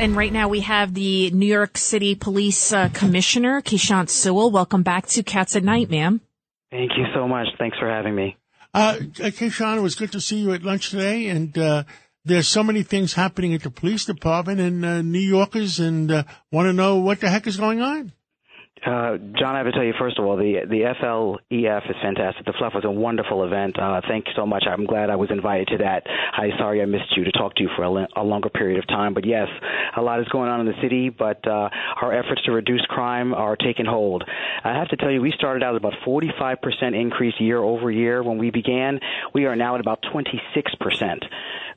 and right now we have the New York City Police uh, Commissioner, Keechant Sewell. Welcome back to Cats at Night, ma'am. Thank you so much. Thanks for having me. Uh, Keechant, it was good to see you at lunch today, and uh, there's so many things happening at the police department, and uh, New Yorkers and uh, want to know what the heck is going on. Uh, John, I have to tell you first of all, the the FLEF is fantastic. The Fluff was a wonderful event. Uh, thank you so much. I'm glad I was invited to that. Hi, sorry I missed you to talk to you for a, a longer period of time. But yes, a lot is going on in the city, but uh, our efforts to reduce crime are taking hold. I have to tell you, we started out at about 45% increase year over year when we began. We are now at about 26%.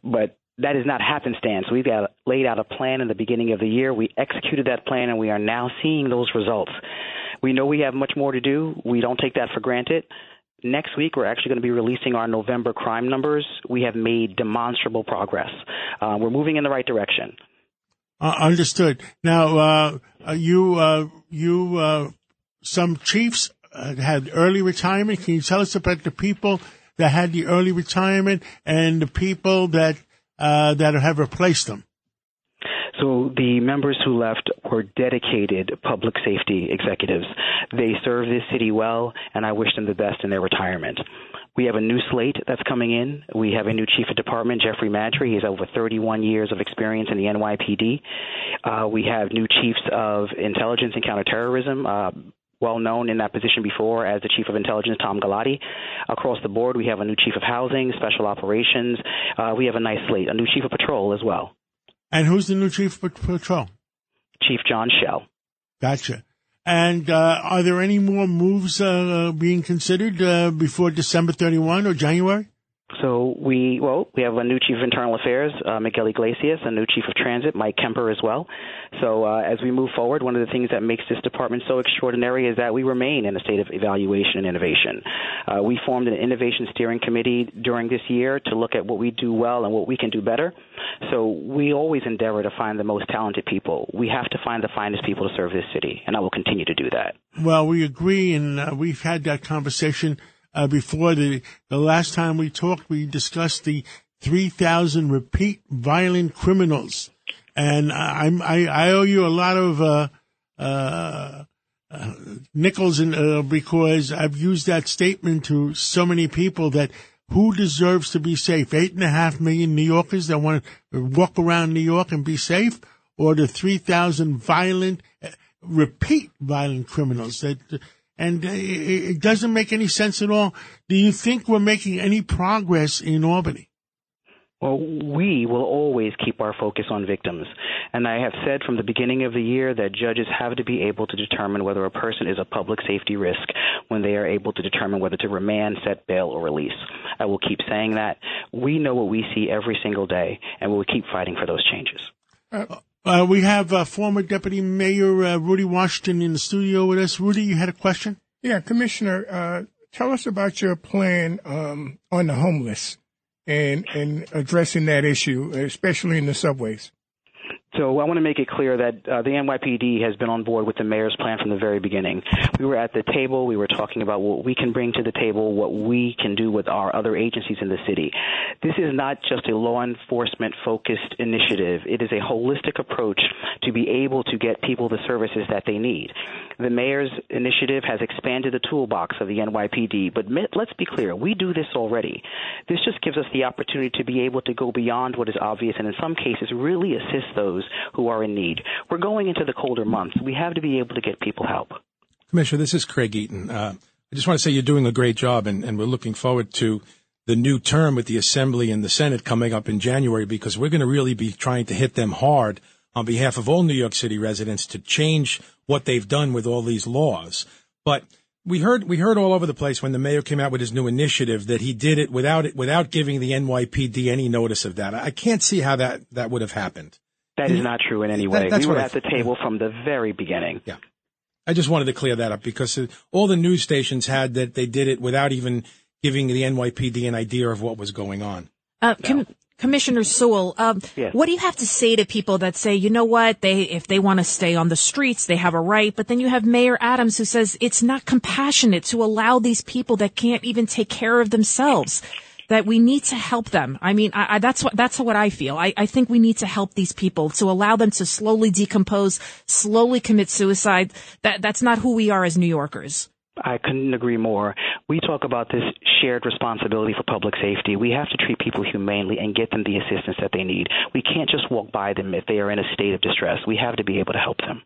But that is not happenstance. We've got laid out a plan in the beginning of the year. We executed that plan, and we are now seeing those results. We know we have much more to do. We don't take that for granted. Next week, we're actually going to be releasing our November crime numbers. We have made demonstrable progress. Uh, we're moving in the right direction. Uh, understood. Now, uh, uh you, uh, you, uh, some chiefs had early retirement. Can you tell us about the people that had the early retirement and the people that that have replaced them? So the members who left were dedicated public safety executives. They serve this city well, and I wish them the best in their retirement. We have a new slate that's coming in. We have a new chief of department, Jeffrey Maddrey. He has over 31 years of experience in the NYPD. Uh, we have new chiefs of intelligence and counterterrorism. Uh, well known in that position before as the Chief of Intelligence, Tom Galati. Across the board, we have a new Chief of Housing, Special Operations. Uh, we have a nice slate, a new Chief of Patrol as well. And who's the new Chief of Patrol? Chief John Chell. Gotcha. And uh, are there any more moves uh, being considered uh, before December 31 or January? So we well we have a new chief of internal affairs, uh, Miguel Iglesias, a new chief of transit, Mike Kemper as well. So uh, as we move forward, one of the things that makes this department so extraordinary is that we remain in a state of evaluation and innovation. Uh, we formed an innovation steering committee during this year to look at what we do well and what we can do better. So we always endeavor to find the most talented people. We have to find the finest people to serve this city, and I will continue to do that. Well, we agree, and uh, we've had that conversation uh, before the the last time we talked, we discussed the 3,000 repeat violent criminals, and I, I, I owe you a lot of uh, uh, uh nickels in, uh, because I've used that statement to so many people that who deserves to be safe? Eight and a half million New Yorkers that want to walk around New York and be safe, or the 3,000 violent, uh, repeat violent criminals that and it doesn't make any sense at all. Do you think we're making any progress in Albany? Well, we will always keep our focus on victims. And I have said from the beginning of the year that judges have to be able to determine whether a person is a public safety risk when they are able to determine whether to remand, set bail, or release. I will keep saying that. We know what we see every single day, and we will keep fighting for those changes. Uh, uh, we have uh, former Deputy Mayor uh, Rudy Washington in the studio with us. Rudy, you had a question? Yeah, Commissioner, uh, tell us about your plan um, on the homeless and, and addressing that issue, especially in the subways. So I want to make it clear that uh, the NYPD has been on board with the mayor's plan from the very beginning. We were at the table. We were talking about what we can bring to the table, what we can do with our other agencies in the city. This is not just a law enforcement focused initiative. It is a holistic approach to be able to get people the services that they need. The mayor's initiative has expanded the toolbox of the NYPD, but let's be clear, we do this already. This just gives us the opportunity to be able to go beyond what is obvious and in some cases really assist those those who are in need. We're going into the colder months. We have to be able to get people help. Commissioner, this is Craig Eaton. Uh, I just want to say you're doing a great job, and, and we're looking forward to the new term with the Assembly and the Senate coming up in January because we're going to really be trying to hit them hard on behalf of all New York City residents to change what they've done with all these laws. But we heard we heard all over the place when the mayor came out with his new initiative that he did it without it without giving the NYPD any notice of that. I can't see how that that would have happened. That is not true in any way. That, we were at the table from the very beginning. Yeah. I just wanted to clear that up because all the news stations had that they did it without even giving the NYPD an idea of what was going on. Uh, com- Commissioner Sewell, um, yes. what do you have to say to people that say, you know what, they if they want to stay on the streets, they have a right, but then you have Mayor Adams who says it's not compassionate to allow these people that can't even take care of themselves that we need to help them. I mean, I, I, that's what that's what I feel. I, I think we need to help these people to allow them to slowly decompose, slowly commit suicide. That that's not who we are as New Yorkers. I couldn't agree more. We talk about this shared responsibility for public safety. We have to treat people humanely and get them the assistance that they need. We can't just walk by them if they are in a state of distress. We have to be able to help them.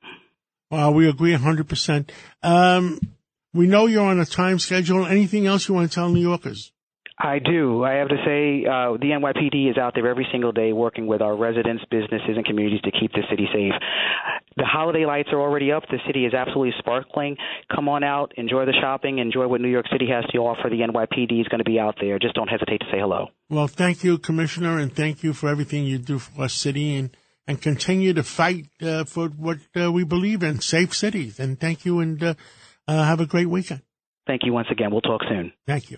Well, we agree 100%. Um, we know you're on a time schedule. Anything else you want to tell New Yorkers? I do. I have to say, uh, the NYPD is out there every single day working with our residents, businesses, and communities to keep the city safe. The holiday lights are already up. The city is absolutely sparkling. Come on out, enjoy the shopping, enjoy what New York City has to offer. The NYPD is going to be out there. Just don't hesitate to say hello. Well, thank you, Commissioner, and thank you for everything you do for our city and, and continue to fight uh, for what uh, we believe in, safe cities. And thank you, and uh, uh have a great weekend. Thank you once again. We'll talk soon. Thank you.